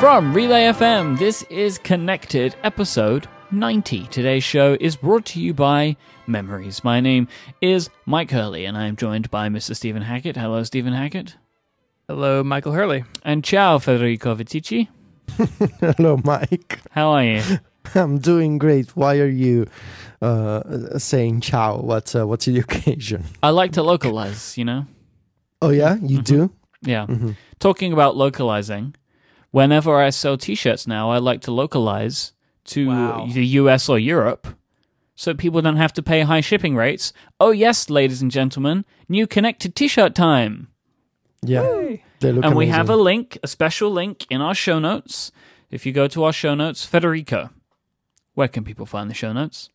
From Relay FM, this is Connected, episode 90. Today's show is brought to you by Memories. My name is Mike Hurley, and I am joined by Mr. Stephen Hackett. Hello, Stephen Hackett. Hello, Michael Hurley. And ciao, Federico Viticci. Hello, Mike. How are you? I'm doing great. Why are you uh, saying ciao? What's uh, what's the occasion? I like to localize, you know? Oh yeah, you Mm-hmm. do. Yeah. Talking about localizing, whenever I sell t shirts now, I like to localize to Wow. the US or Europe so people don't have to pay high shipping rates. Oh, yes, ladies and gentlemen, new connected t shirt time. Yeah, they look and we have a link, a special link in our show notes. If you go to our show notes, Federico, where can people find the show notes?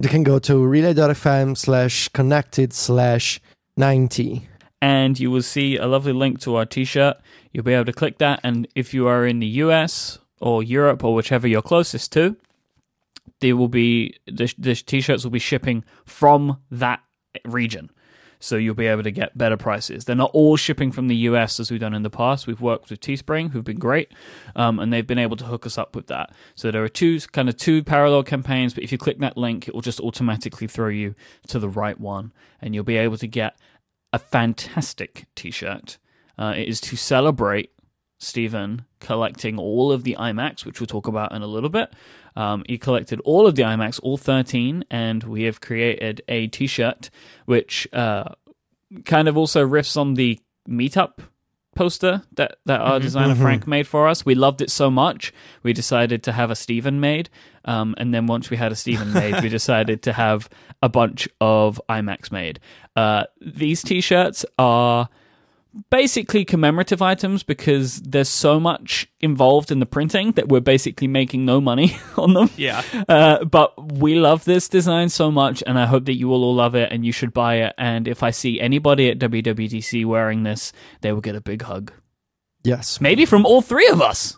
They can go to relay.fm slash connected slash ninety. and you will see a lovely link to our t-shirt. You'll be able to click that, and if you are in the US or Europe or whichever you're closest to, there will be the, the t-shirts will be shipping from that region. So you'll be able to get better prices. They're not all shipping from the US as we've done in the past. We've worked with Teespring, who've been great, um, and they've been able to hook us up with that. So there are two kind of two parallel campaigns, but if you click that link, it will just automatically throw you to the right one, and you'll be able to get a fantastic T-shirt. Uh, it is to celebrate Stephen collecting all of the iMacs, which we'll talk about in a little bit. Um, he collected all of the iMacs, all 13, and we have created a T-shirt which uh, kind of also riffs on the meetup poster that, that our designer Frank made for us. We loved it so much, we decided to have a Stephen made. Um, and then once we had a Stephen made, we decided to have a bunch of iMacs made. Uh, these t shirts are basically commemorative items because there's so much involved in the printing that we're basically making no money on them. Yeah. Uh, but we love this design so much, and I hope that you will all love it and you should buy it. And if I see anybody at WWDC wearing this, they will get a big hug. Yes, Maybe from all three of us.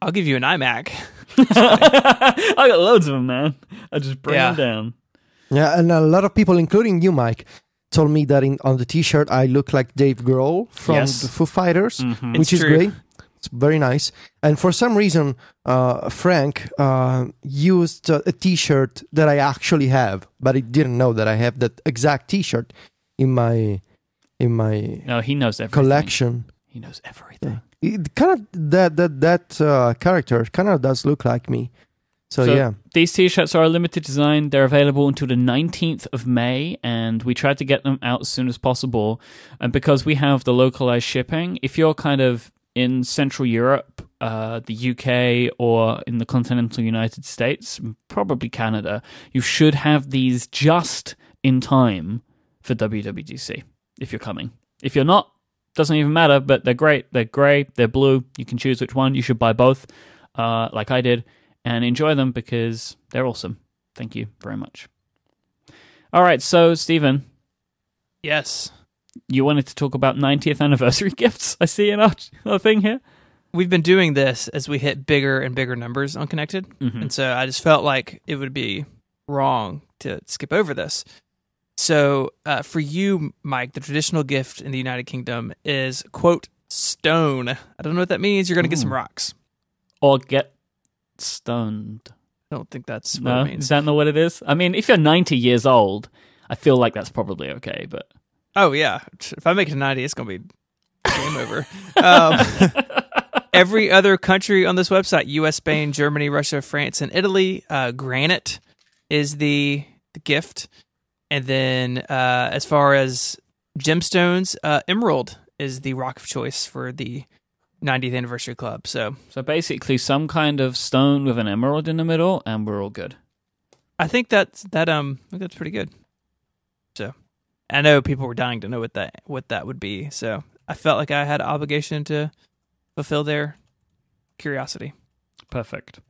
I'll give you an iMac. I got loads of them, man. I just bring Yeah. them down. yeah, and a lot of people, including you, Mike, told me that in on the T-shirt I look like Dave Grohl from Yes. the Foo Fighters, Mhm. which It's is true. great. It's very nice. And for some reason, uh, Frank uh, used a T-shirt that I actually have, but he didn't know that I have that exact T-shirt in my in my No, he knows everything. collection. He knows everything. It kind of that that that uh, character kind of does look like me. So, So- yeah, These t-shirts are a limited design. They're available until the 19th of May, and we tried to get them out as soon as possible. And because we have the localized shipping, if you're kind of in Central Europe, uh, the UK, or in the continental United States, probably Canada, you should have these just in time for WWDC if you're coming. If you're not, doesn't even matter, but they're great. They're grey, they're blue. You can choose which one. You should buy both, uh, like I did, and enjoy them because they're awesome. Thank you very much. All right, so Stephen, Yes. you wanted to talk about 90th anniversary gifts. I see in our, our thing here. We've been doing this as we hit bigger and bigger numbers on Connected. Mhm. And so I just felt like it would be wrong to skip over this. So uh, for you, Mike, the traditional gift in the United Kingdom is, quote, stone. I don't know what that means. You're going to get some rocks. Or get stoned. I don't think that's what No, it is means. that not what it is? I mean, if you're 90 years old, I feel like that's probably okay, but Oh yeah, if I make it to ninety, it's gonna be game over. Um, every other country on this website: U.S., Spain, Germany, Russia, France, and Italy. Uh, granite is the the gift, and then uh, as far as gemstones, uh, emerald is the rock of choice for the 90th anniversary club. So so basically some kind of stone with an emerald in the middle, and we're all good. I think that's that um that's pretty good. So I know people were dying to know what that what that would be. So I felt like I had an obligation to fulfill their curiosity. Perfect.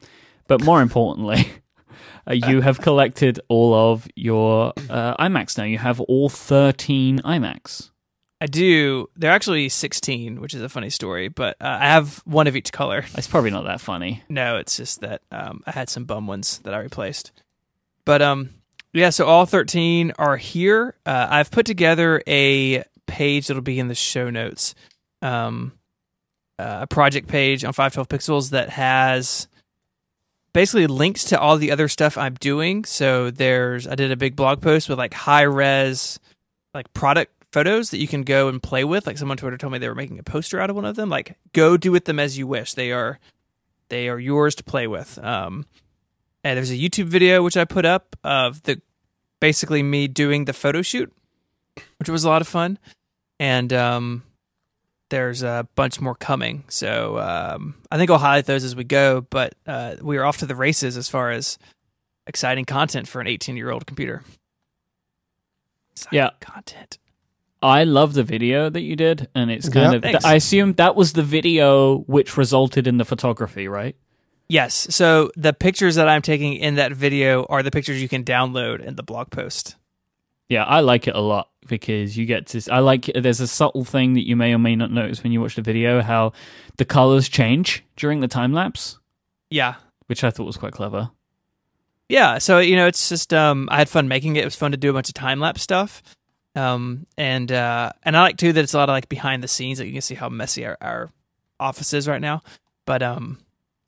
But more importantly, uh, you have collected all of your uh, iMacs now. You have all 13 iMacs. I do. They're actually 16, which is a funny story, but uh, I have one of each color. It's probably not that funny. No, it's just that um, I had some bum ones that I replaced. But um, yeah, so all 13 are here. Uh, I've put together a page that'll be in the show notes. Um, uh, a project page on 512 Pixels that has basically links to all the other stuff I'm doing. So there's I did a big blog post with like high res like product photos that you can go and play with. Like someone on Twitter told me they were making a poster out of one of them. Like go do with them as you wish. They are they are yours to play with. Um, and there's a YouTube video which I put up of the basically me doing the photo shoot, which was a lot of fun. And um, there's a bunch more coming. So um, I think I'll highlight those as we go. But uh, we are off to the races as far as exciting content for an 18 year old computer. Exciting Yeah. content. I love the video that you did, and it's kind Yeah. of. Thanks. I assume that was the video which resulted in the photography, right? Yes. So the pictures that I'm taking in that video are the pictures you can download in the blog post. Yeah, I like it a lot because you get to. I like. There's a subtle thing that you may or may not notice when you watch the video how the colors change during the time lapse, Yeah. which I thought was quite clever. Yeah, so you know, it's just um, I had fun making it. It was fun to do a bunch of time lapse stuff, um, and uh, and I like too that it's a lot of like behind the scenes. That you can see how messy our, our office is right now. But um,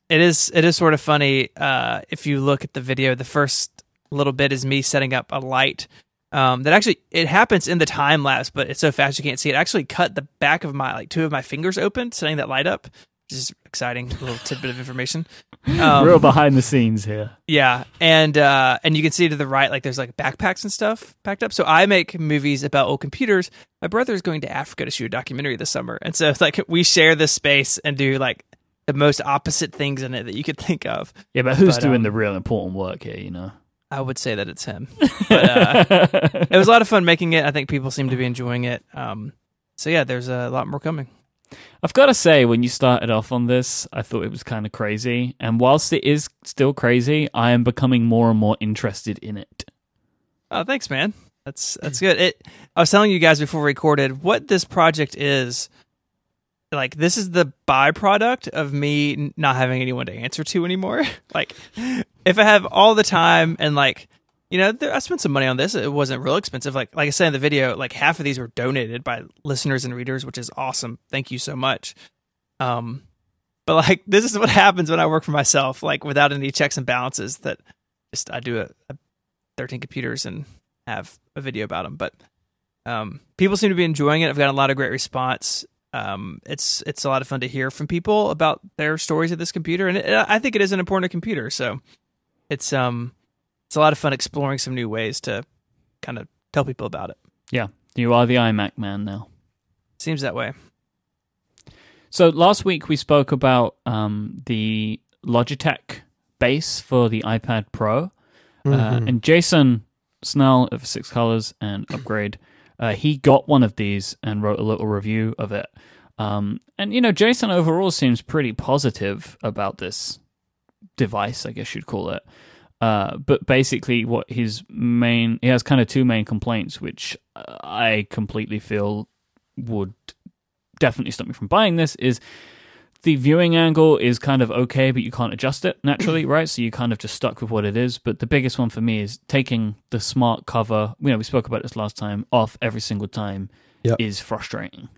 it is it is sort of funny uh, if you look at the video. The first little bit is me setting up a light. Um, that actually it happens in the time lapse, but it's so fast you can't see it. I actually cut the back of my like two of my fingers open, setting that light up, is exciting. Little tidbit of information. Um, Real behind the scenes here. yeah, and uh, and you can see to the right, like there's like backpacks and stuff packed up. So I make movies about old computers. My brother is going to Africa to shoot a documentary this summer, and so it's like we share this space and do like the most opposite things in it that you could think of. Yeah, but who's But, doing um, the real important work here? You know. I would say that it's him. But uh, it was a lot of fun making it. I think people seem to be enjoying it. Um, so yeah, there's a lot more coming. I've got to say, when you started off on this, I thought it was kind of crazy. And whilst it is still crazy, I am becoming more and more interested in it. Oh, thanks, man. That's that's good. It. I was telling you guys before we recorded what this project is. Like this is the byproduct of me not having anyone to answer to anymore. like, if I have all the time and like, you know, I spent some money on this. It wasn't real expensive. Like like I said in the video, like half of these were donated by listeners and readers, which is awesome. Thank you so much. Um, but like this is what happens when I work for myself, like without any checks and balances. That just I do a, a 13 computers and have a video about them. But um, people seem to be enjoying it. I've gotten a lot of great response. Um, it's it's a lot of fun to hear from people about their stories of this computer, and it, I think it is an important computer. So it's um it's a lot of fun exploring some new ways to kind of tell people about it. Yeah, you are the iMac man now. Seems that way. So last week we spoke about um, the Logitech base for the iPad Pro, uh, Mhm. and Jason Snell of Six Colors and Upgrade, uh, he got one of these and wrote a little review of it. Um, and you know, Jason overall seems pretty positive about this device, I guess you'd call it. Uh, but basically, what his main he has kind of two main complaints, which uh, I completely feel would definitely stop me from buying this is the viewing angle is kind of okay, but you can't adjust it naturally, right? So you're kind of just stuck with what it is. But the biggest one for me is taking the smart cover. You know, we spoke about this last time. Off every single time Yeah. is frustrating.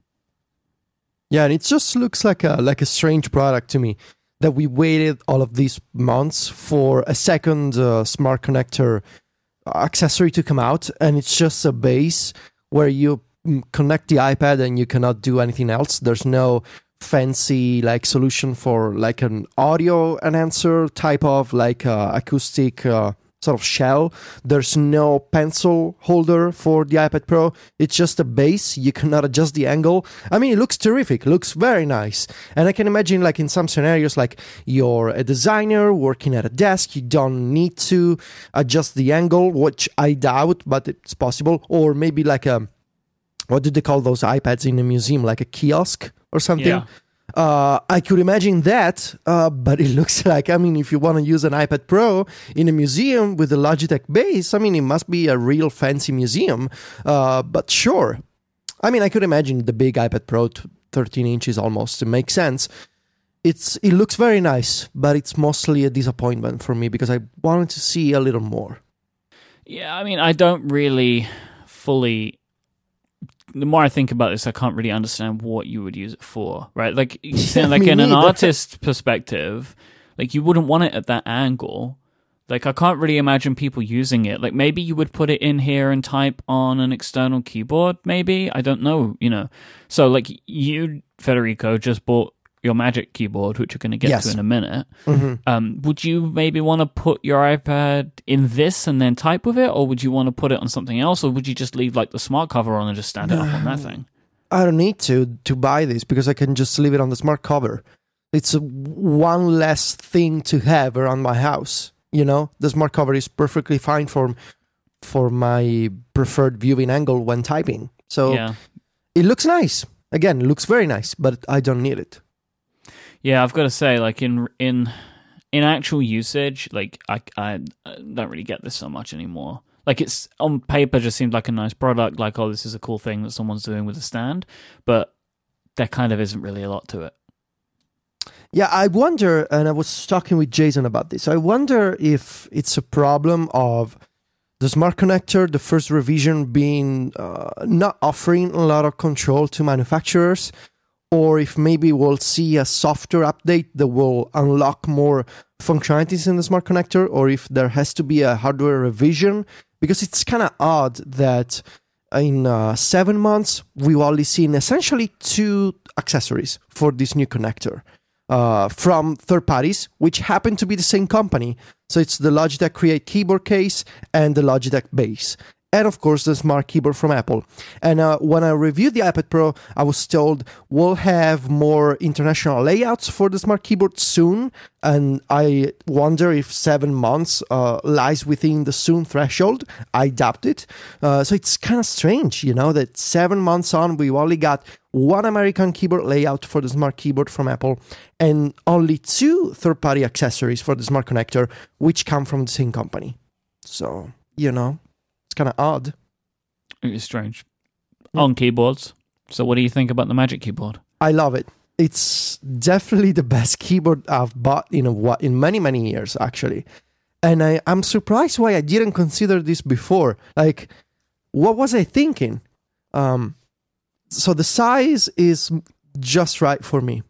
Yeah, and it just looks like a like a strange product to me that we waited all of these months for a second uh, smart connector accessory to come out, and it's just a base where you mm, connect the iPad and you cannot do anything else. There's no fancy like solution for like an audio enhancer type of like uh, acoustic uh, sort of shell. There's no pencil holder for the iPad Pro. It's just a base. You cannot adjust the angle. I mean, it looks terrific. Looks very nice. And I can imagine, like in some scenarios, like you're a designer working at a desk, you don't need to adjust the angle, which I doubt, but it's possible. Or maybe like a what do they call those iPads in a museum, like a kiosk or something? Yeah. Uh, I could imagine that, uh, but it looks like, I mean, if you want to use an iPad Pro in a museum with a Logitech base, I mean, it must be a real fancy museum. Uh, but sure. I mean, I could imagine the big iPad Pro, t- 13 inches almost, it makes sense. It's It looks very nice, but it's mostly a disappointment for me because I wanted to see a little more. Yeah, I mean, I don't really fully the more I think about this, I can't really understand what you would use it for, right? Like, saying, like in an neither. artist perspective, like you wouldn't want it at that angle. Like, I can't really imagine people using it. Like, maybe you would put it in here and type on an external keyboard. Maybe I don't know. You know, so like you, Federico, just bought your Magic keyboard, which you're going to get Yes. to in a minute. Mhm. Um, would you maybe want to put your iPad in this and then type with it, or would you want to put it on something else, or would you just leave like the smart cover on and just stand it up on that thing? I don't need to to buy this because I can just leave it on the smart cover. It's a, one less thing to have around my house. You know, the smart cover is perfectly fine for for my preferred viewing angle when typing. So Yeah, it looks nice. Again, it looks very nice, but I don't need it. Yeah. I've got to say, like in in in actual usage, like I I don't really get this so much anymore. Like it's on paper, just seemed like a nice product. Like, oh, this is a cool thing that someone's doing with a stand, but there kind of isn't really a lot to it. Yeah, I wonder, and I was talking with Jason about this. I wonder if it's a problem of the smart connector, the first revision being uh, not offering a lot of control to manufacturers, or if maybe we'll see a software update that will unlock more functionalities in the smart connector, or if there has to be a hardware revision, because it's kind of odd that in uh, seven months we've only seen essentially two accessories for this new connector uh, from third parties, which happen to be the same company. So it's the Logitech Create keyboard case and the Logitech base. And of course, the smart keyboard from Apple. And uh, when I reviewed the iPad Pro, I was told we'll have more international layouts for the smart keyboard soon. And I wonder if seven months uh, lies within the soon threshold. I doubt it. Uh, so it's kind of strange, you know, that seven months on, we've only got one American keyboard layout for the smart keyboard from Apple and only two third party accessories for the smart connector, which come from the same company. So, you know, it's kind of odd. It's strange Hmm. on keyboards. So, what do you think about the Magic Keyboard? I love it. It's definitely the best keyboard I've bought in a in many many years actually, and I I'm surprised why I didn't consider this before. Like, what was I thinking? Um, so the size is just right for me.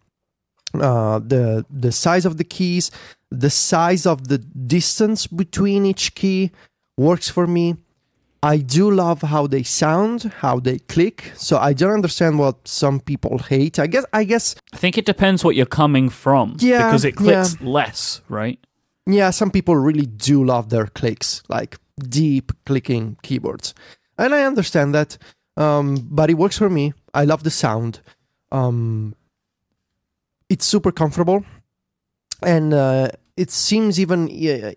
Uh, the the size of the keys, the size of the distance between each key works for me. I do love how they sound, how they click. So I don't understand what some people hate. I guess I guess I think it depends what you're coming from. Yeah, Because it clicks less, right? yeah, some people really do love their clicks, like deep clicking keyboards. And I understand that. Um, but it works for me. I love the sound. Um, it's super comfortable. And uh, it seems even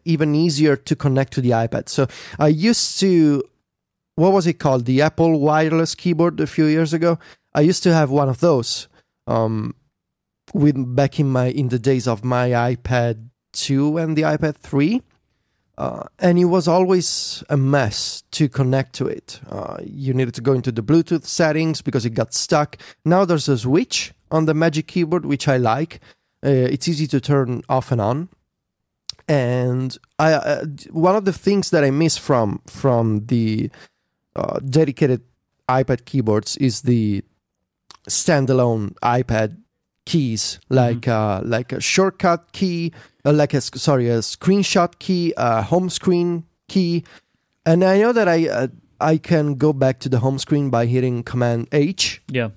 even easier to connect to the iPad. So I used to, what was it called? The Apple wireless keyboard a few years ago. I used to have one of those. Um, with back in my in the days of my iPad two and the iPad three, uh, and it was always a mess to connect to it. Uh, you needed to go into the Bluetooth settings because it got stuck. Now there's a switch on the Magic Keyboard which I like. Uh, it's easy to turn off and on. And I uh, one of the things that I miss from from the uh, dedicated iPad keyboards is the standalone iPad keys, like uh, like a shortcut key, uh, like a sorry, a screenshot key, a home screen key, and I know that I uh, I can go back to the home screen by hitting Command H. Yeah.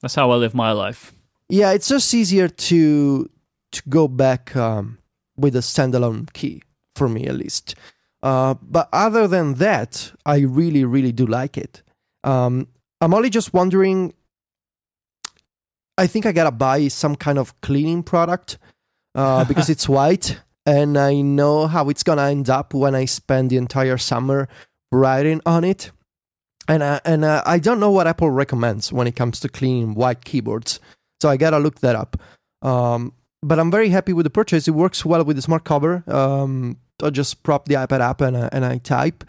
That's how I live my life. Yeah, it's just easier to to go back um, with a standalone key for me at least. Uh, but other than that, I really really do like it. Um, I'm only just wondering. I think I gotta buy some kind of cleaning product uh, because it's white, and I know how it's gonna end up when I spend the entire summer writing on it. And uh, and uh, I don't know what Apple recommends when it comes to cleaning white keyboards, so I gotta look that up. Um, but I'm very happy with the purchase. It works well with the smart cover. Um, I just prop the iPad up and uh, and I type,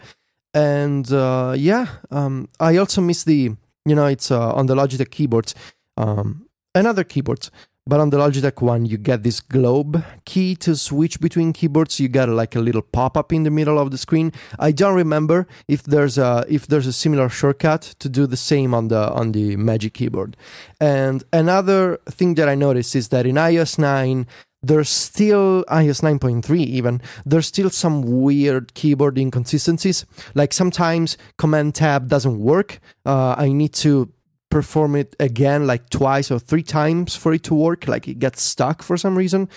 and uh, yeah. Um, I also miss the you know it's uh, on the Logitech keyboards um, and other keyboards, but on the Logitech one, you get this globe key to switch between keyboards. You get like a little pop up in the middle of the screen. I don't remember if there's a if there's a similar shortcut to do the same on the on the Magic Keyboard. And another thing that I noticed is that in iOS 9 there's still iOS 9.3 even there's still some weird keyboard inconsistencies. Like sometimes command tab doesn't work. Uh, i need to perform it again like twice or three times for it to work like it gets stuck for some reason.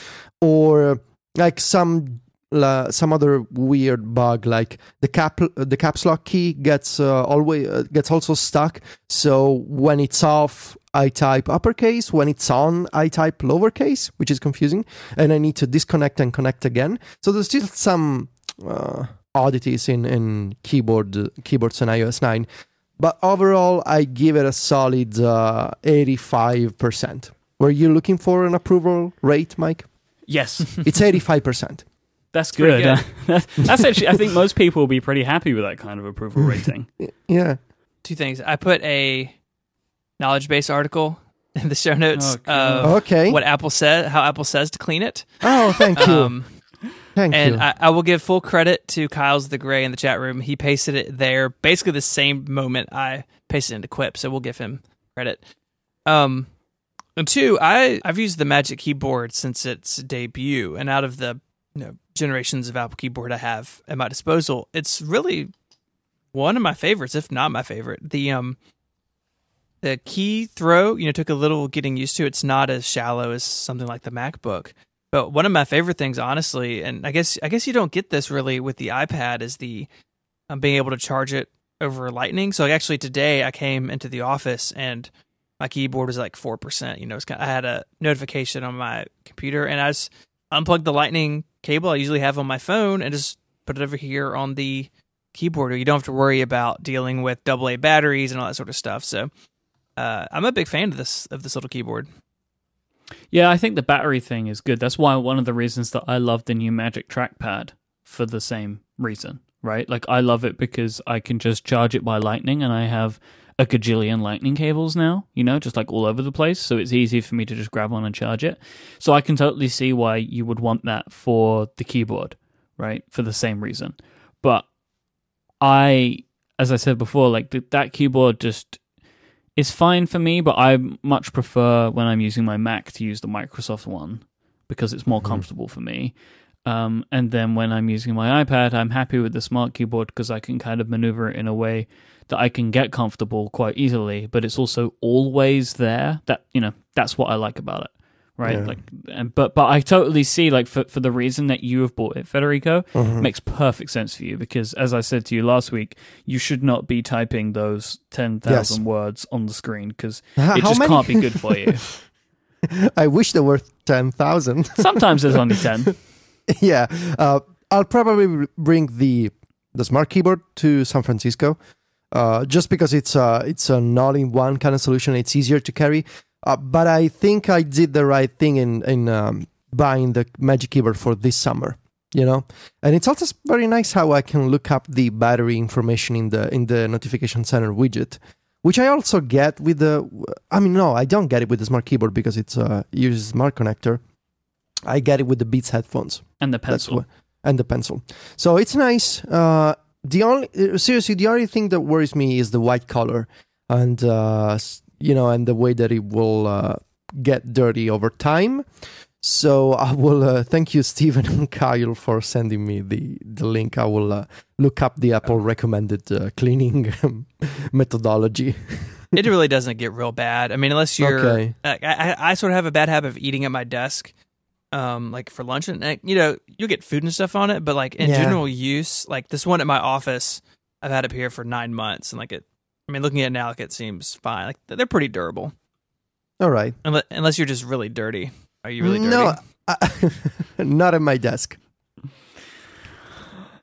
Or like some uh, some other weird bug like the cap the caps lock key gets uh, always uh, gets also stuck. So when it's off I type uppercase. When it's on I type lowercase which is confusing. And I need to disconnect and connect again. So there's still some uh, oddities in in keyboard keyboards in iOS 9 but overall I give it a solid uh, 85% were you looking for an approval rate Mike? Yes, it's 85% that's pretty good. that's actually, I think most people will be pretty happy with that kind of approval rating. yeah Two things. I put a knowledge base article in the show notes Oh, of okay what Apple said, how Apple says to clean it. oh thank you Um, thank and you I, I will give full credit to Kyle Seth Gray in the chat room. He pasted it there, basically the same moment I pasted it into Quip. So we'll give him credit. Um, and two, I I've used the Magic Keyboard since its debut, and out of the you know generations of Apple Keyboard I have at my disposal, it's really one of my favorites, if not my favorite. The um the key throw, you know, took a little getting used to. It's not as shallow as something like the MacBook. But one of my favorite things, honestly, and I guess I guess you don't get this really with the iPad, is the um, being able to charge it over Lightning. So like, actually, today I came into the office and my keyboard was like four percent. You know, it's kind I had a notification on my computer, and I just unplugged the Lightning cable I usually have on my phone and just put it over here on the keyboard. You don't have to worry about dealing with AA batteries and all that sort of stuff. So uh, I'm a big fan of this of this little keyboard. Yeah, I think the battery thing is good. That's why one of the reasons that I love the new Magic Trackpad for the same reason, right? Like I love it because I can just charge it by lightning and I have a gajillion lightning cables now, you know, just like all over the place. So it's easy for me to just grab one and charge it. So I can totally see why you would want that for the keyboard, right? For the same reason. But I, as I said before, like th- that keyboard just is fine for me, but I much prefer when I'm using my Mac to use the Microsoft one because it's more Mhm. comfortable for me. Um, and then when I'm using my iPad, I'm happy with the smart keyboard because I can kind of maneuver it in a way that I can get comfortable quite easily, but it's also always there. That you know, that's what I like about it, right? Yeah. Like, and but but I totally see like for for the reason that you have bought it, Federico, Mhm. makes perfect sense for you because as I said to you last week, you should not be typing those ten thousand words on the screen because it just many- can't be good for you. I wish there were 10,000. Sometimes there's only ten. yeah. Uh, I'll probably bring the the smart keyboard to San Francisco uh, just because it's a, it's an all-in-one kind of solution. It's easier to carry. Uh, but I think I did the right thing in in um, buying the Magic Keyboard for this summer. You know, and it's also very nice how I can look up the battery information in the in the notification center widget, which I also get with the. I mean, no, I don't get it with the smart keyboard because it's uh, uses smart connector. I get it with the Beats headphones And the pencil. and the pencil. So it's nice. Uh, the only uh, seriously, the only thing that worries me is the white color, and uh, you know, and the way that it will uh, get dirty over time. So I will uh, thank you, Stephen and Kyle, for sending me the the link. I will uh, look up the Apple recommended uh, cleaning methodology. it really doesn't get real bad. I mean, unless you're, Okay. I, I I sort of have a bad habit of eating at my desk, um, like for lunch, and like, you know, you'll get food and stuff on it, but like in Yeah. general use, like this one at my office, I've had it here for nine months, and like it, I mean, looking at it now, like it seems fine. Like they're pretty durable, All right. unless, unless you're just really dirty. Are you really dirty? No, I, not at my desk.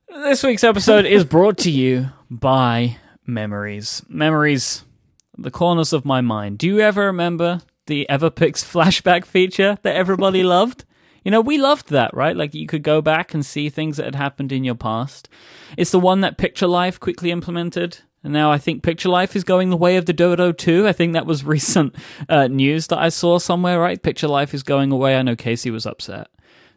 This week's episode is brought to you by Memories. Memories, the corners of my mind. Do you ever remember the Everpix flashback feature that everybody loved? You know, we loved that, right? Like you could go back and see things that had happened in your past. It's the one that Picturelife quickly implemented And now I think Picturelife is going the way of the Dodo too. I think that was recent uh, news that I saw somewhere, right? Picturelife is going away. I know Casey was upset.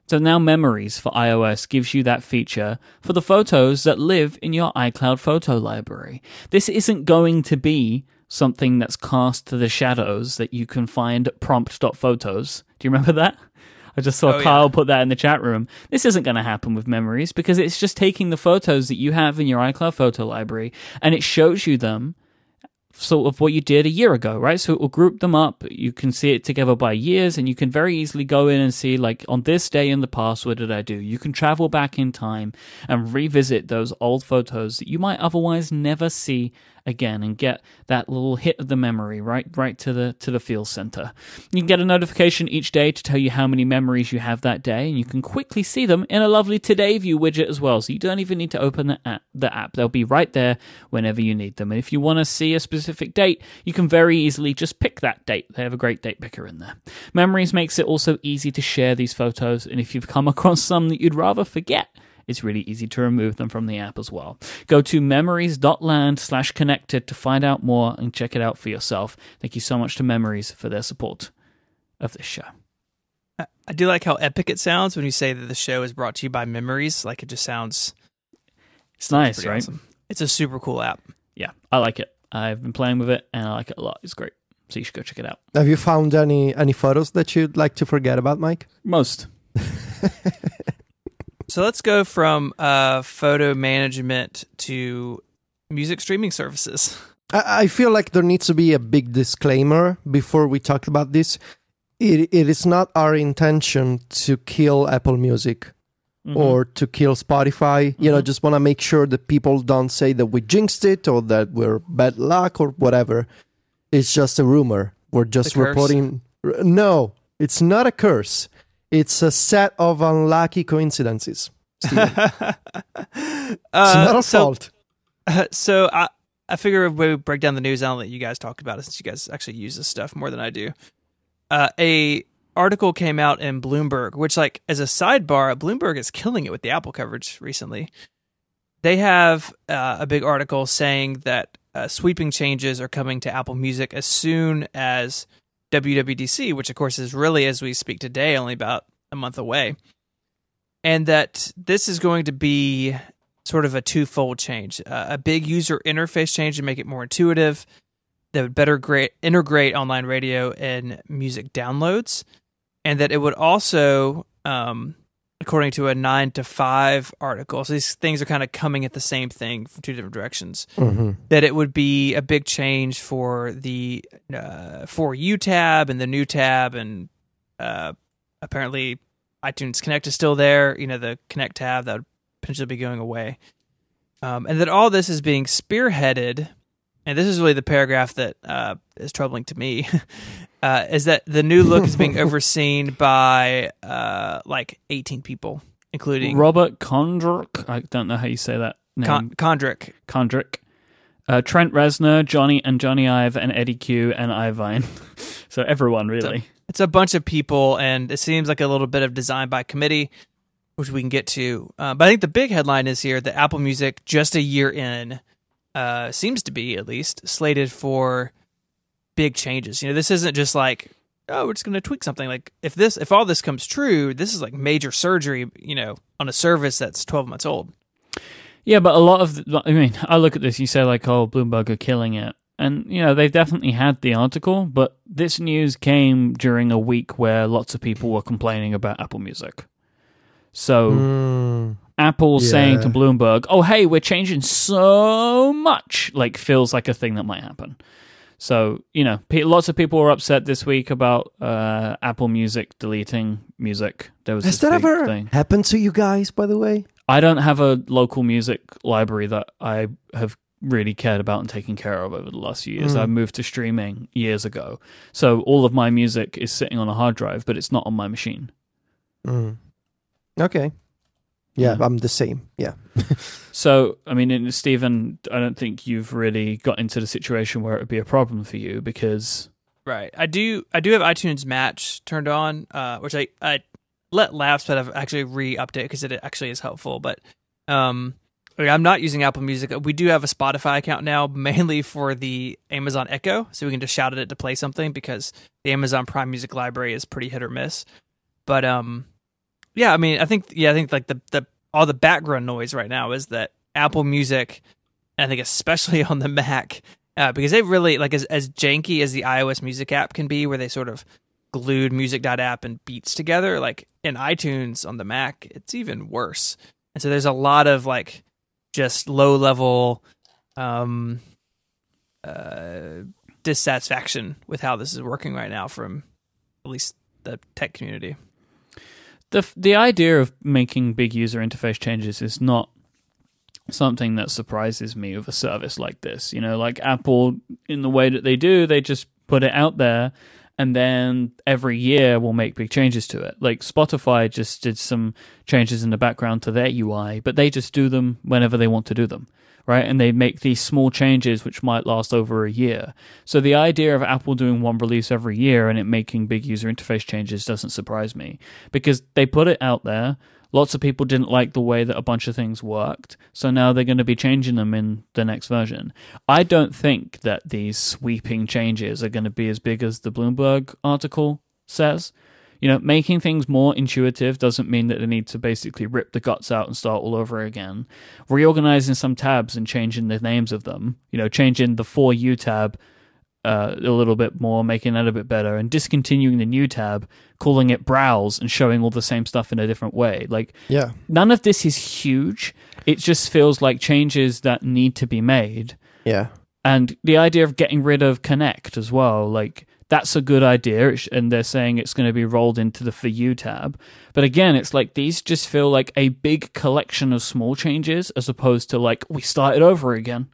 So now Memories for iOS gives you that feature for the photos that live in your iCloud photo library. This isn't going to be something that's cast to the shadows that you can find at prompt.photos. Do you remember that? I just saw Oh, yeah. Kyle put that in the chat room. This isn't going to happen with memories because it's just taking the photos that you have in your iCloud photo library and it shows you them sort of what you did a year ago, right? So it will group them up. You can see it together by years, and you can very easily go in and see, like, on this day in the past, what did I do? You can travel back in time and revisit those old photos that you might otherwise never see again and get that little hit of the memory right right to the to the feel center. You can get a notification each day to tell you how many memories you have that day and you can quickly see them in a lovely today view widget as well. So you don't even need to open the app, the app. They'll be right there whenever you need them. And if you want to see a specific date, you can very easily just pick that date. They have a great date picker in there. Memories makes it also easy to share these photos and if you've come across some that you'd rather forget, it's really easy to remove them from the app as well. Go to memories.land slash connected to find out more and check it out for yourself. Thank you so much to Memories for their support of this show. I do like how epic it sounds when you say that the show is brought to you by Memories. Like it just sounds It's nice, right? awesome. It's a super cool app. Yeah, I like it. I've been playing with it and I like it a lot. It's great. So you should go check it out. Have you found any any photos that you'd like to forget about, Mike? Most. So let's go from uh, photo management to music streaming services. I, I feel like there needs to be a big disclaimer before we talk about this. It, it is not our intention to kill Apple Music Mhm. or to kill Spotify. You know, Mhm. just want to make sure that people don't say that we jinxed it or that we're bad luck or whatever. It's just a rumor. We're just reporting. No, it's not a curse. It's a set of unlucky coincidences. Stephen. It's not uh, our so, fault. so I I figure we break down the news. I'll let you guys talk about it since you guys actually use this stuff more than I do. Uh, a article came out in Bloomberg, which like as a sidebar, Bloomberg is killing it with the Apple coverage recently. They have uh, a big article saying that uh, sweeping changes are coming to Apple Music as soon as WWDC, which of course is really as we speak today, only about a month away, and that this is going to be sort of a twofold change uh, a big user interface change to make it more intuitive that would better gra- integrate online radio and music downloads and that it would also um, according to a 9 to 5 article so these things are kind of coming at the same thing from two different directions hmm that it would be a big change for the uh, for you tab and the new tab and uh, apparently iTunes Connect is still there. You know the Connect tab that would potentially be going away, um, and that all this is being spearheaded. And this is really the paragraph that uh, is troubling to me. Uh, is that the new look is being overseen by uh, like 18 people, including Robert Kondrk. I don't know how you say that name. Con- Condrick, Kondrick. Uh, Trent Reznor, Johnny and Jony Ive, and Eddy Cue and Iovine. so everyone really. it's a bunch of people and it seems like a little bit of design by committee which we can get to uh, but i think the big headline is here that apple music just a year in uh, seems to be at least slated for big changes you know this isn't just like oh we're just going to tweak something like if this if all this comes true this is like major surgery you know on a service that's 12 months old Yeah, but a lot of, the, I mean, I look at this, you say like, oh, Bloomberg are killing it. And, you know, they've definitely had the article, but this news came during a week where lots of people were complaining about Apple Music. So Mm. Apple saying to Bloomberg, oh, hey, we're changing so much, like, feels like a thing that might happen. So, you know, pe- lots of people were upset this week about uh, Apple Music deleting music. There was Has that ever thing. happened to you guys, by the way? I don't have a local music library that I have really cared about and taken care of over the last few years. Mm. I moved to streaming years ago. So all of my music is sitting on a hard drive, but it's not on my machine. Mm. Okay. Yeah, Yeah. I'm the same. Yeah. So, I mean, Stephen, I don't think you've really got into the situation where it would be a problem for you because Right. I do. I do have iTunes Match turned on, uh, which I I let lapse, but I've actually re-updated because it actually is helpful. But um, Okay, I'm not using Apple Music. We do have a Spotify account now, mainly for the Amazon Echo, so we can just shout at it to play something because the Amazon Prime Music library is pretty hit or miss. But um, yeah, I mean, I think yeah, I think like the the all the background noise right now is that Apple Music, I think especially on the Mac, uh, because they really like as as janky as the iOS Music app can be, where they sort of glued music.app and beats together like in iTunes on the Mac it's even worse. And so there's a lot of like just low level um uh dissatisfaction with how this is working right now from at least the tech community the the idea of making big user interface changes is not something that surprises me with a service like this you know like Apple in the way that they do they just put it out there and then every year we'll make big changes to it. Like Spotify just did some changes in the background to their UI, but they just do them whenever they want to do them, right? And they make these small changes which might last over a year. So the idea of Apple doing one release every year and it making big user interface changes doesn't surprise me because they put it out there lots of people didn't like the way that a bunch of things worked, so now they're going to be changing them in the next version. I don't think that these sweeping changes are going to be as big as the Bloomberg article says. You know, making things more intuitive doesn't mean that they need to basically rip the guts out and start all over again. Reorganizing some tabs and changing the names of them, you know, changing the For You tab uh, a little bit more, making that a bit better, and discontinuing the new tab, calling it browse, and showing all the same stuff in a different way. Like, Yeah. none of this is huge. It just feels like changes that need to be made. Yeah. And the idea of getting rid of Connect as well, like, that's a good idea. And they're saying it's going to be rolled into the For You tab. But again, it's like these just feel like a big collection of small changes as opposed to like, we started over again.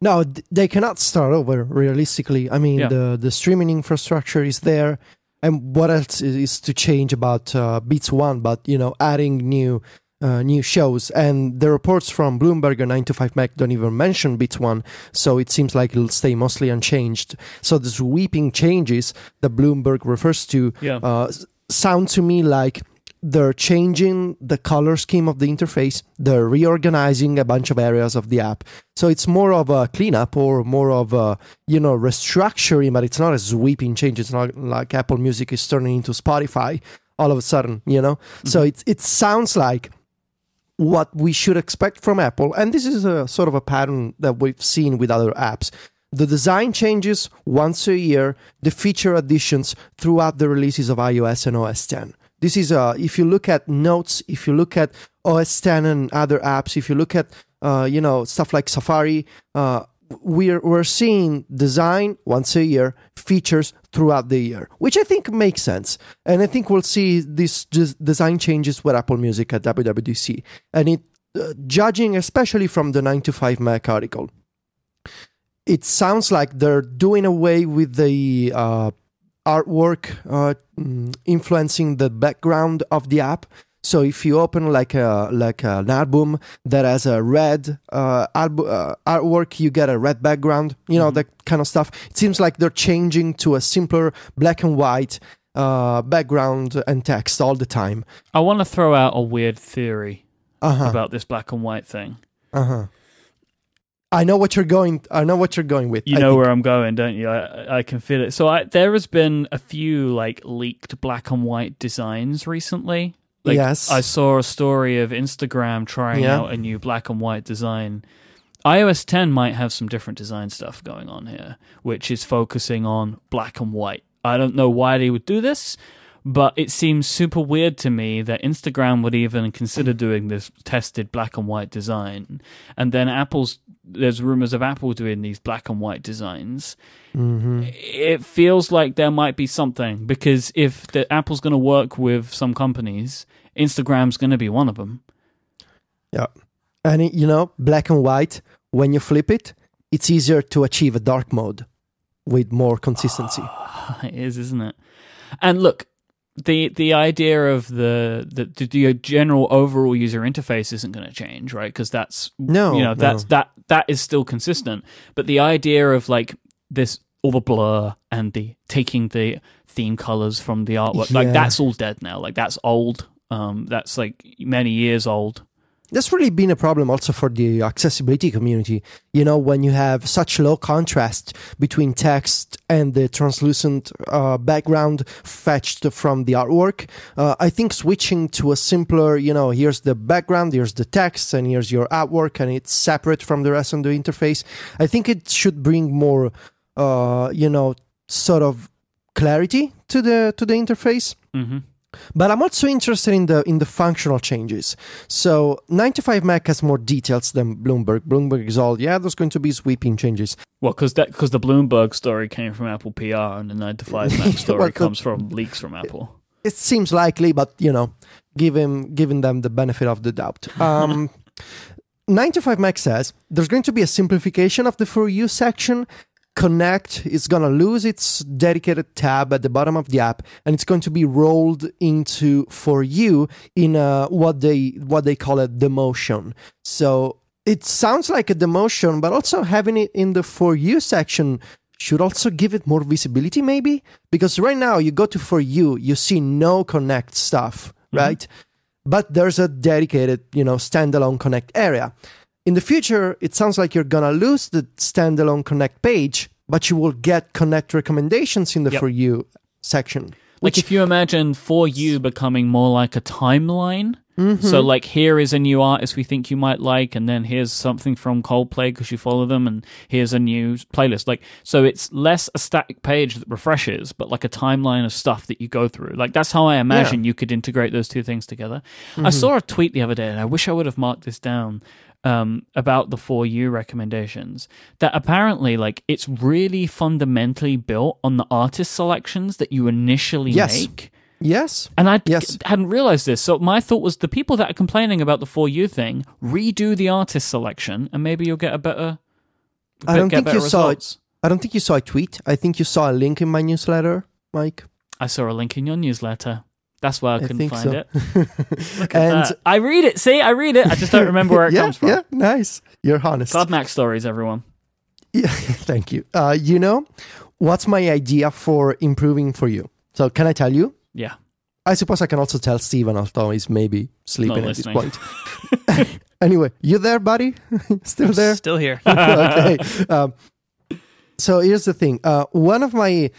No, they cannot start over realistically. I mean, Yeah. the the streaming infrastructure is there, and what else is, to change about uh, Beats One? But you know, adding new uh, new shows, and the reports from Bloomberg and 9 to 5 Mac don't even mention Beats One, so it seems like it'll stay mostly unchanged. So the sweeping changes that Bloomberg refers to Yeah. uh, sound to me like they're changing the color scheme of the interface they're reorganizing a bunch of areas of the app so it's more of a cleanup or more of a you know restructuring but it's not a sweeping change it's not like apple music is turning into spotify all of a sudden you know so it, it sounds like what we should expect from apple and this is a sort of a pattern that we've seen with other apps the design changes once a year, the feature additions throughout the releases of iOS and OS X. This is uh, if you look at notes, if you look at OS X and other apps, if you look at uh, you know stuff like Safari, uh, we're we're seeing design once a year, features throughout the year, which I think makes sense. And I think we'll see these design changes with Apple Music at WWDC. And it, uh, judging especially from the 9 to 5 Mac article, it sounds like they're doing away with the uh, artwork uh, mm, influencing the background of the app. So if you open like a like an album that has a red uh, albu- uh, artwork, you get a red background. You know that kind of stuff. It seems like they're changing to a simpler black and white uh, background and text all the time. I want to throw out a weird theory Uh huh. about this black and white thing. Uh huh. I know what you're going. I know what you're going with. You I know think. where I'm going, don't you? I, I can feel it. So I, there has been a few like leaked black and white designs recently. Like, Yes. I saw a story of Instagram trying Yeah. out a new black and white design. iOS 10 might have some different design stuff going on here, which is focusing on black and white. I don't know why they would do this, but it seems super weird to me that Instagram would even consider doing this tested black and white design. And then Apple's there's rumors of Apple doing these black and white designs. Mm-hmm. It feels like there might be something because if the Apple's going to work with some companies, Instagram's going to be one of them. Yeah. And it- you know, black and white, when you flip it, it's easier to achieve a dark mode with more consistency. it is, isn't it? And look, the the idea of the the, the general overall user interface isn't going to change, right? Because that's No, you know no. that's that that is still consistent. But the idea of like this all the blur and the taking the theme colors from the artwork, like that's all dead now. Like that's old. Um, that's like many years old. That's really been a problem also for the accessibility community. You know, when you have such low contrast between text and the translucent uh, background fetched from the artwork, uh, I think switching to a simpler, you know, here's the background, here's the text, and here's your artwork, and it's separate from the rest of the interface. I think it should bring more, uh, you know, sort of clarity to the to the interface. Mm-hmm. But I'm also interested in the in the functional changes. So 9to5Mac has more details than Bloomberg. Bloomberg is all yeah, there's going to be sweeping changes. Well, because that because the Bloomberg story came from Apple PR, and the nine to five Mac story Well, comes from leaks from Apple. It seems likely, but you know, giving giving them the benefit of the doubt. Um, 9to5Mac says there's going to be a simplification of the for you section. Connect is going to lose its dedicated tab at the bottom of the app, and it's going to be rolled into for you in uh, what they what they call a demotion. So it sounds like a demotion, but also having it in the for you section should also give it more visibility, maybe because right now you go to for you, you see no connect stuff, right? But there's a dedicated, you know, standalone connect area. In the future, it sounds like you're gonna lose the standalone connect page, but you will get connect recommendations in the Yep. for you section. Like Which if you imagine for you becoming more like a timeline. Mm-hmm. So like here is a new artist we think you might like, and then here's something from Coldplay because you follow them, and here's a new playlist. Like so, it's less a static page that refreshes, but like a timeline of stuff that you go through. Like that's how I imagine you could integrate those two things together. I saw a tweet the other day, and I wish I would have marked this down um, about the for you recommendations. That apparently, like, it's really fundamentally built on the artist selections that you initially Yes. make. yes, And I Yes. hadn't realized this. So my thought was the people that are complaining about the for you thing redo the artist selection, and maybe you'll get a better. I don't think you saw it. I don't think you saw a tweet. I think you saw a link in my newsletter, Mike. I saw a link in your newsletter. That's why I I couldn't think find so. it. Look at and that. I read it. See, I read it. I just don't remember where it yeah, comes from. yeah, nice. You're honest. God MacStories, everyone. Yeah, thank you. Uh, you know, what's my idea for improving for you? So, can I tell you? Yeah. I suppose I can also tell Stephen, although he's maybe sleeping Not at this point. anyway, you there, buddy? Still there? Still here. okay. Um, so here's the thing. Uh, one of my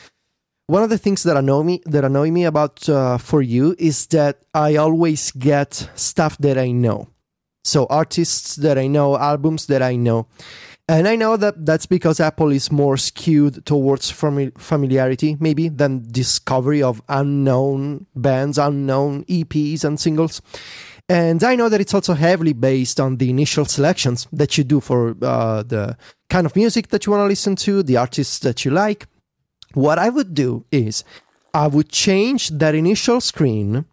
one of the things that annoy me that annoy me about uh, for you is that I always get stuff that I know. So artists that I know, albums that I know. And I know that that's because Apple is more skewed towards fami- familiarity, maybe, than discovery of unknown bands, unknown EPs and singles. And I know that it's also heavily based on the initial selections that you do for uh, the kind of music that you want to listen to, the artists that you like. What I would do is I would change that initial screen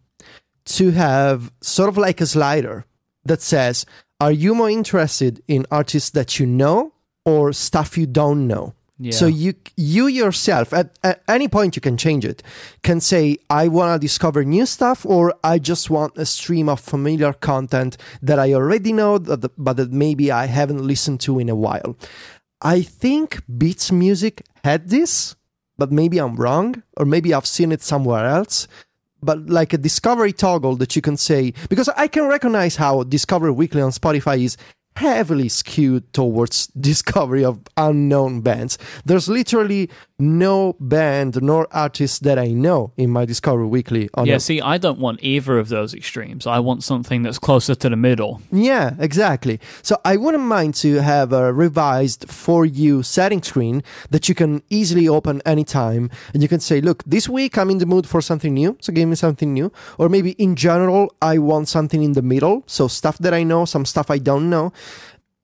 to have sort of like a slider that says, Are you more interested in artists that you know or stuff you don't know? Yeah. So you you yourself at, at any point you can change it. Can say I want to discover new stuff or I just want a stream of familiar content that I already know that, but that maybe I haven't listened to in a while. I think Beats Music had this, but maybe I'm wrong or maybe I've seen it somewhere else. But like a discovery toggle that you can say because I can recognize how Discover Weekly on Spotify is heavily skewed towards discovery of unknown bands. There's literally no band nor artist that I know in my Discovery Weekly. On yeah, a- see, I don't want either of those extremes. I want something that's closer to the middle. yeah, exactly. So I wouldn't mind to have a revised for you setting screen that you can easily open anytime, and you can say, "Look, this week I'm in the mood for something new, so give me something new." Or maybe in general, I want something in the middle, so stuff that I know, some stuff I don't know.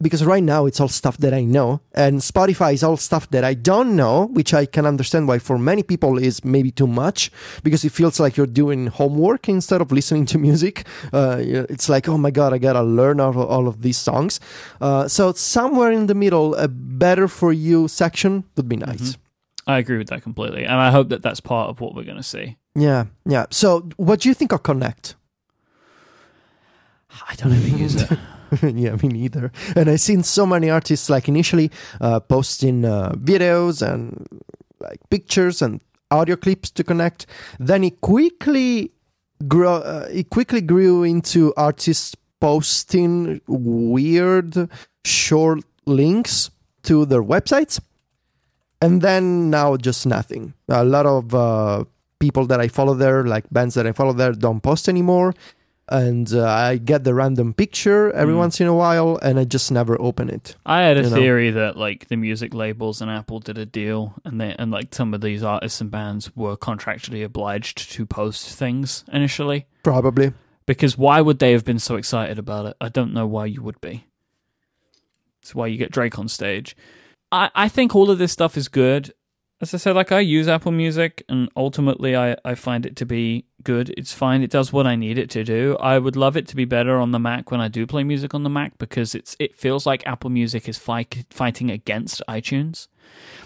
Because right now it's all stuff that I know, and Spotify is all stuff that I don't know, which I can understand why for many people is maybe too much because it feels like you're doing homework instead of listening to music. Uh, it's like, oh my god, I gotta learn all, all of these songs. Uh, so somewhere in the middle, a better for you section would be nice. I agree with that completely, and I hope that that's part of what we're going to see. Yeah, yeah. So, what do you think of Connect? I don't even use it. yeah, me neither. And I've seen so many artists like initially uh, posting uh, videos and like pictures and audio clips to connect. Then it quickly grew. Uh, it quickly grew into artists posting weird short links to their websites. And then now just nothing. A lot of uh, people that I follow there, like bands that I follow there, don't post anymore. And uh, I get the random picture every Mm. once in a while, and I just never open it. I had a you know. theory that like the music labels and Apple did a deal, and they and like some of these artists and bands were contractually obliged to post things initially. Probably. Because why would they have been so excited about it? I don't know why you would be. It's why you get Drake on stage. I, I think all of this stuff is good. As I said, like I use Apple Music and ultimately I, I find it to be good. It's fine. It does what I need it to do. I would love it to be better on the Mac when I do play music on the Mac because it's it feels like Apple Music is fight, fighting against iTunes.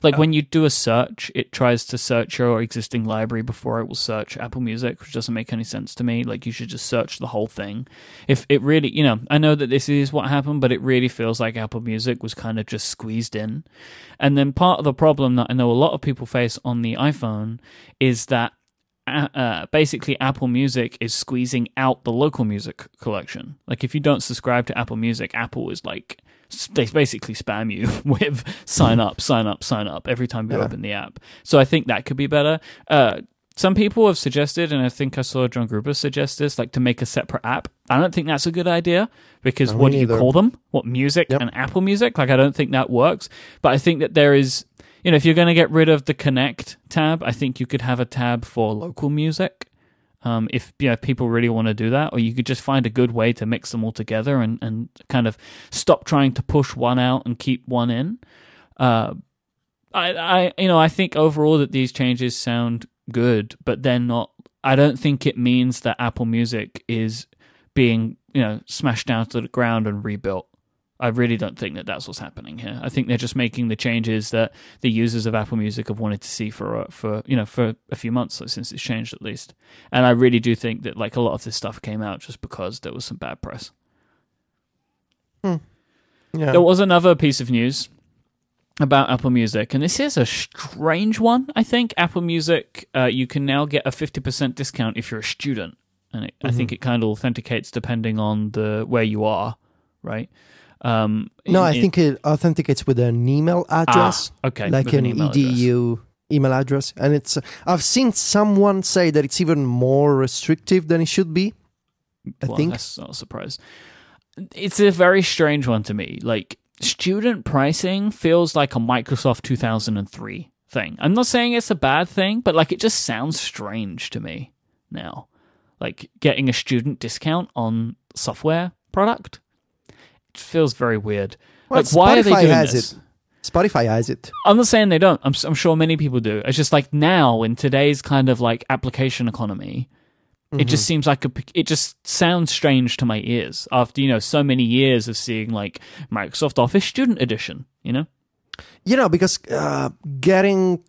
Like oh. when you do a search, it tries to search your existing library before it will search Apple Music, which doesn't make any sense to me. Like you should just search the whole thing. If it really, you know, I know that this is what happened, but it really feels like Apple Music was kind of just squeezed in. And then part of the problem that I know a lot of people face on the iPhone is that uh, basically Apple Music is squeezing out the local music collection. Like if you don't subscribe to Apple Music, Apple is like they basically spam you with sign up, sign up, sign up every time you Yeah. open the app. So I think that could be better. Uh, some people have suggested, and I think I saw John Gruber suggest this, like to make a separate app. I don't think that's a good idea because No, what do you call them? What music Yep. and Apple Music? Like I don't think that works. But I think that there is you know, if you're going to get rid of the Connect tab, I think you could have a tab for local music. Um, if you know, people really want to do that, or you could just find a good way to mix them all together and, and kind of stop trying to push one out and keep one in. Uh, I, I, you know, I think overall that these changes sound good, but they're not. I don't think it means that Apple Music is being, you know, smashed down to the ground and rebuilt. I really don't think that that's what's happening here. I think they're just making the changes that the users of Apple Music have wanted to see for uh, for you know for a few months since it's changed at least. And I really do think that like a lot of this stuff came out just because there was some bad press. Yeah. There was another piece of news about Apple Music, and this is a strange one. I think Apple Music, uh, you can now get a fifty percent discount if you're a student, and it, I think it kind of authenticates depending on the where you are, right? Um, no, I in- think it authenticates with an email address, Ah, okay, like with an, email address. edu email address, and it's. I've seen someone say that it's even more restrictive than it should be. I well, think. that's not a surprise. It's a very strange one to me. Like student pricing feels like a Microsoft 2003 thing. I'm not saying it's a bad thing, but like it just sounds strange to me now. Like getting a student discount on software product. Feels very weird. Well, like why are they Spotify doing has this? it. Spotify has it. I'm not saying they don't. I'm, I'm sure many people do. It's just like now in today's kind of like application economy, it just Mm-hmm. seems like a, it just sounds strange to my ears after you know so many years of seeing like Microsoft Office Student Edition. You know, You know, because uh, getting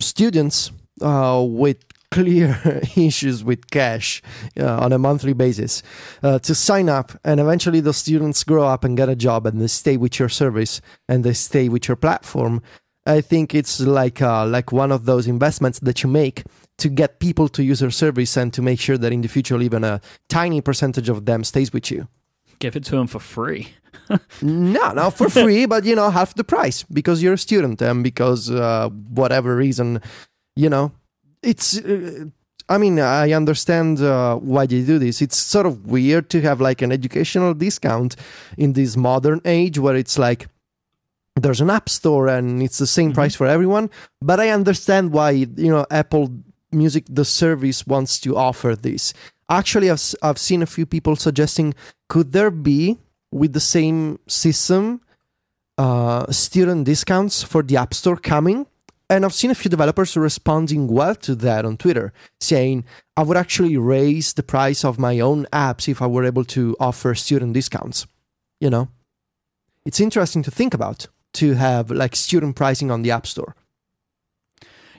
students uh, with clear issues with cash uh, on a monthly basis uh, to sign up, and eventually those students grow up and get a job, and they stay with your service and they stay with your platform. I think it's like uh, like one of those investments that you make to get people to use your service and to make sure that in the future even a tiny percentage of them stays with you. give it to them for free. No, not for free, but you know, half the price because you're a student and because uh, whatever reason, you know, it's. Uh, I mean, I understand uh, why they do this. It's sort of weird to have like an educational discount in this modern age where it's like there's an app store and it's the same Mhm. price for everyone. But I understand why you know Apple Music, the service, wants to offer this. Actually, I've, I've seen a few people suggesting could there be with the same system uh, student discounts for the App Store coming? And I've seen a few developers responding well to that on Twitter, saying, I would actually raise the price of my own apps if I were able to offer student discounts. You know, it's interesting to think about to have like student pricing on the App Store.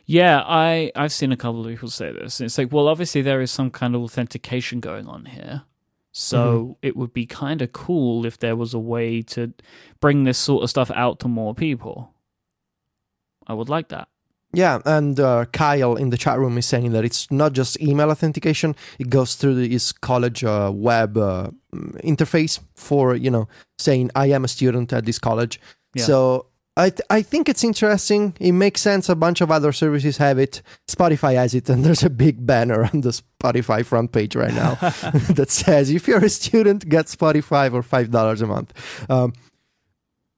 Yeah, I I've seen a couple of people say this. It's like, well, obviously there is some kind of authentication going on here. So Mm-hmm. it would be kind of cool if there was a way to bring this sort of stuff out to more people. I would like that. Yeah, and uh, Kyle in the chat room is saying that it's not just email authentication; it goes through his college uh, web uh, interface for you know saying I am a student at this college. Yeah. So I th- I think it's interesting. It makes sense. A bunch of other services have it. Spotify has it, and there's a big banner on the Spotify front page right now that says, "If you're a student, get Spotify for five dollars a month." Um,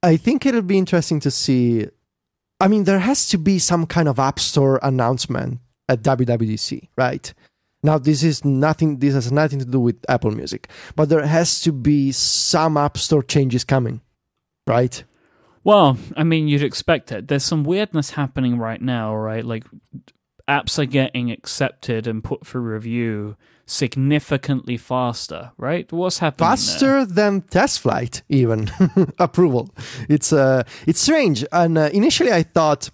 I think it'll be interesting to see. I mean, there has to be some kind of App Store announcement at WWDC, right? Now, this is nothing. This has nothing to do with Apple Music, but there has to be some App Store changes coming, right? Well, I mean, you'd expect it. There's some weirdness happening right now, right? Like apps are getting accepted and put for review significantly faster, right? What's happening? Faster than TestFlight, even approval. It's uh, it's strange. And uh, initially, I thought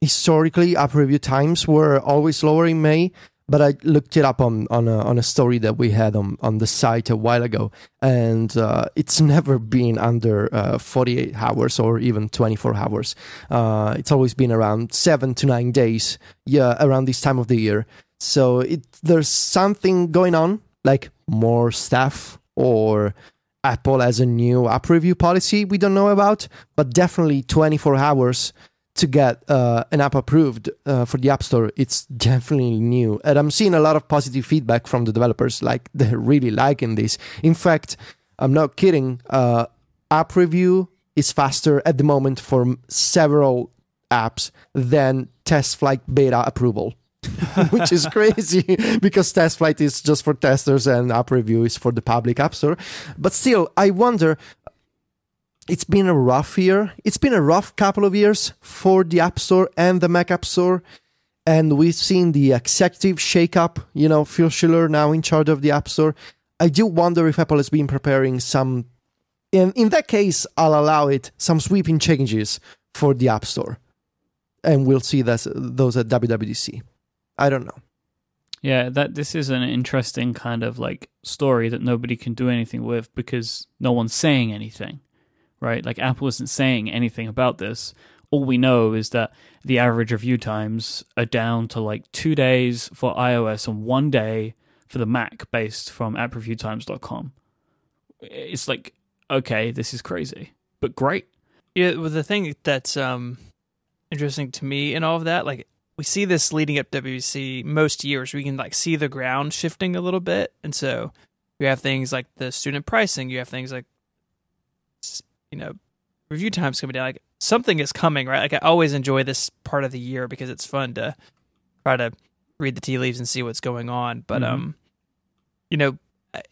historically app review times were always lower in May, but I looked it up on on a, on a story that we had on, on the site a while ago, and uh, it's never been under uh, 48 hours or even 24 hours. Uh, it's always been around seven to nine days, yeah, around this time of the year. So it there's something going on, like more staff or Apple has a new app review policy we don't know about, but definitely 24 hours to get uh, an app approved uh, for the App Store, it's definitely new. And I'm seeing a lot of positive feedback from the developers. Like they're really liking this. In fact, I'm not kidding. Uh, app review is faster at the moment for several apps than TestFlight beta approval. which is crazy because TestFlight is just for testers and app review is for the public app store but still i wonder it's been a rough year. It's been a rough couple of years for the App Store and the Mac App Store. And we've seen the executive shakeup, you know, Phil Schiller now in charge of the App Store. I do wonder if Apple has been preparing some. In, in that case, I'll allow it some sweeping changes for the App Store. And we'll see that, those at WWDC. I don't know. Yeah, that this is an interesting kind of like story that nobody can do anything with because no one's saying anything right? Like Apple isn't saying anything about this. All we know is that the average review times are down to like two days for iOS and one day for the Mac based from appreviewtimes.com. It's like, okay, this is crazy, but great. Yeah, well, the thing that's um, interesting to me in all of that, like we see this leading up WC most years. We can like see the ground shifting a little bit, and so you have things like the student pricing. You have things like you know, review times coming down. Like something is coming, right? Like I always enjoy this part of the year because it's fun to try to read the tea leaves and see what's going on. But mm-hmm. um, you know, I,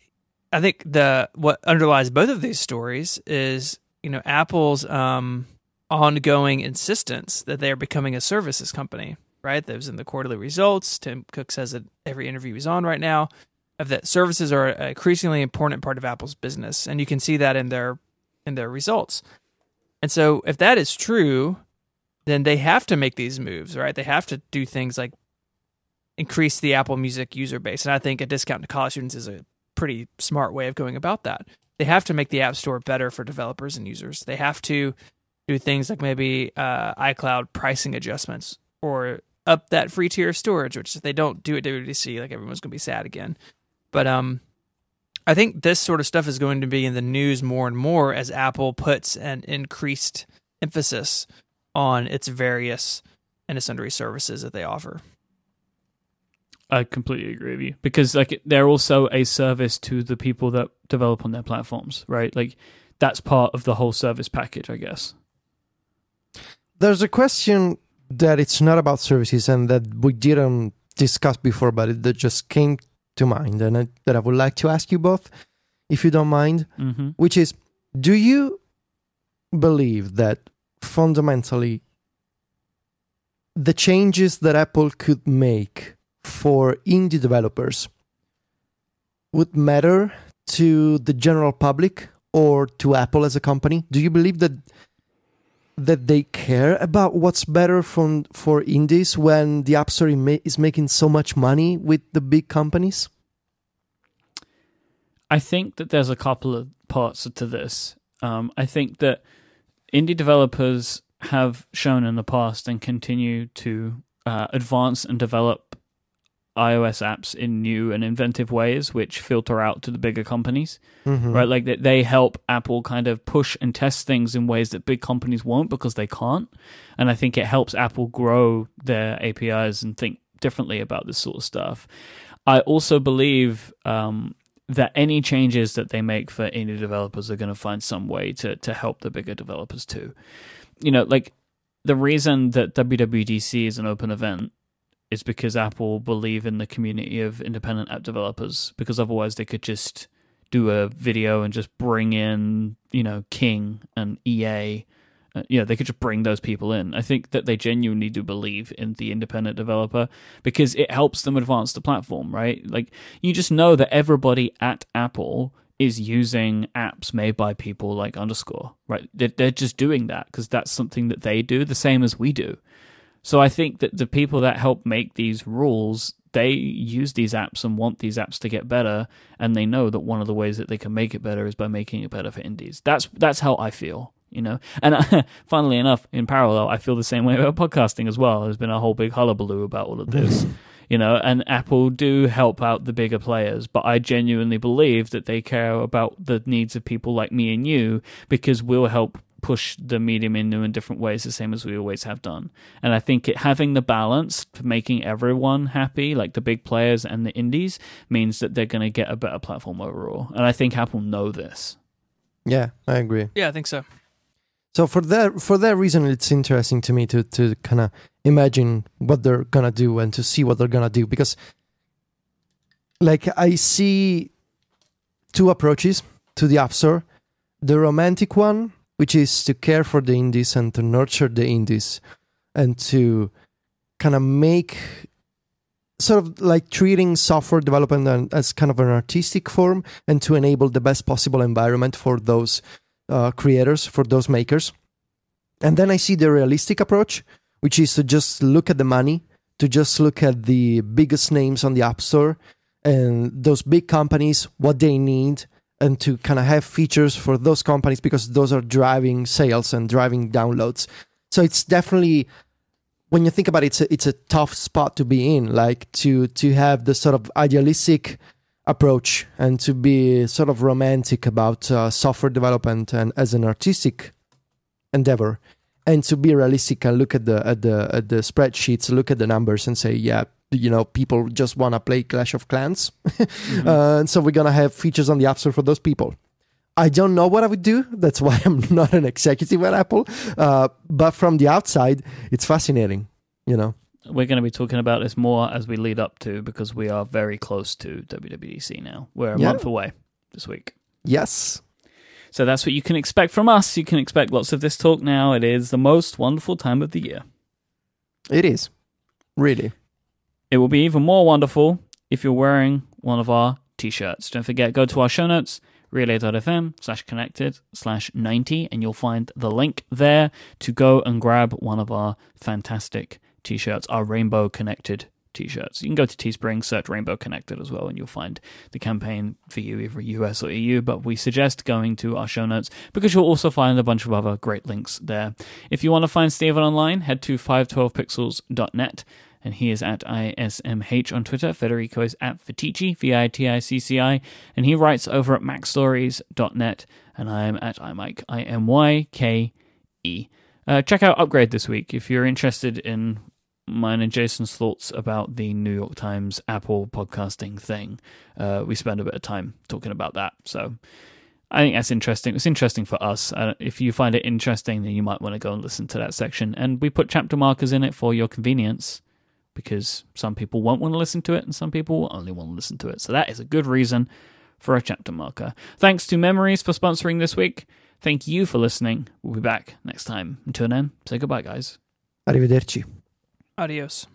I think the what underlies both of these stories is you know Apple's um ongoing insistence that they are becoming a services company. Right, that was in the quarterly results. Tim Cook says that every interview he's on right now of that services are an increasingly important part of Apple's business, and you can see that in their in their results. And so, if that is true, then they have to make these moves, right? They have to do things like increase the Apple Music user base. And I think a discount to college students is a pretty smart way of going about that. They have to make the App Store better for developers and users. They have to do things like maybe uh, iCloud pricing adjustments or up that free tier of storage, which if they don't do at WWDC, like everyone's going to be sad again. But um, I think this sort of stuff is going to be in the news more and more as Apple puts an increased emphasis on its various and sundry services that they offer. I completely agree with you because like they're also a service to the people that develop on their platforms, right? Like that's part of the whole service package, I guess. There's a question that it's not about services and that we didn't discuss before, but it that just came to mind and I, that I would like to ask you both, if you don't mind, mm-hmm. which is do you believe that fundamentally the changes that Apple could make for indie developers would matter to the general public or to Apple as a company? Do you believe that that they care about what's better from for indies when the App Store is making so much money with the big companies? I think that there's a couple of parts to this. Um, I think that indie developers have shown in the past and continue to uh, advance and develop iOS apps in new and inventive ways, which filter out to the bigger companies, Mhm. right? Like that they help Apple kind of push and test things in ways that big companies won't because they can't. And I think it helps Apple grow their APIs and think differently about this sort of stuff. I also believe um, that any changes that they make for indie developers are going to find some way to to help the bigger developers too. You know, like the reason that WWDC is an open event is because Apple believe in the community of independent app developers because otherwise they could just do a video and just bring in, you know, King and EA. Uh, you know, they could just bring those people in. I think that they genuinely do believe in the independent developer because it helps them advance the platform, right? Like you just know that everybody at Apple is using apps made by people like underscore, right? They're, they're just doing that because that's something that they do the same as we do. So I think that the people that help make these rules, they use these apps and want these apps to get better, and they know that one of the ways that they can make it better is by making it better for indies. That's that's how I feel, you know. And uh, funnily enough, in parallel, I feel the same way about podcasting as well. There's been a whole big hullabaloo about all of this. You know, and Apple do help out the bigger players, but I genuinely believe that they care about the needs of people like me and you because we'll help push the medium in new and different ways, the same as we always have done. And I think it, having the balance for making everyone happy, like the big players and the indies, means that they're going to get a better platform overall. And I think Apple know this. Yeah, I agree. Yeah, I think so. So for that for that reason, it's interesting to me to to kind of imagine what they're gonna do and to see what they're gonna do because, like, I see two approaches to the App Store: the romantic one, which is to care for the indies and to nurture the indies, and to kind of make sort of like treating software development as kind of an artistic form and to enable the best possible environment for those uh, creators, for those makers. And then I see the realistic approach, which is to just look at the money, to just look at the biggest names on the App Store and those big companies, what they need, and to kind of have features for those companies because those are driving sales and driving downloads. So it's definitely when you think about it, it's a, it's a tough spot to be in, like to to have the sort of idealistic approach and to be sort of romantic about uh, software development and as an artistic endeavor and to be realistic and look at the at the at the spreadsheets look at the numbers and say yeah you know people just want to play clash of clans uh, and so we're gonna have features on the app store for those people i don't know what i would do that's why i'm not an executive at apple uh, but from the outside it's fascinating you know We're going to be talking about this more as we lead up to because we are very close to WWDC now. We're a Yeah. month away this week. yes So that's what you can expect from us. You can expect lots of this talk now. It is the most wonderful time of the year. it is really It will be even more wonderful if you're wearing one of our t-shirts. Don't forget, go to our show notes, relay.fm slash connected slash 90, and you'll find the link there to go and grab one of our fantastic t-shirts, our rainbow connected t-shirts. You can go to Teespring, search Rainbow Connected as well, and you'll find the campaign for you, either US or EU. But we suggest going to our show notes because you'll also find a bunch of other great links there. If you want to find Stephen online, head to 512pixels.net and he is at ISMH on Twitter. Federico is at Viticci, V I T I C C I, and he writes over at MacStories.net, and I am at iMyke, I M Y K E. Uh, check out Upgrade this week if you're interested in mine and Jason's thoughts about the New York Times Apple podcasting thing. Uh, we spend a bit of time talking about that, so I think that's interesting. It's interesting for us. Uh, if you find it interesting, then you might want to go and listen to that section. And we put chapter markers in it for your convenience because some people won't want to listen to it and some people will only want to listen to it. So that is a good reason for a chapter marker. Thanks to Memories for sponsoring this week. Thank you for listening. We'll be back next time. Until then, say goodbye, guys. arrivederci Adios.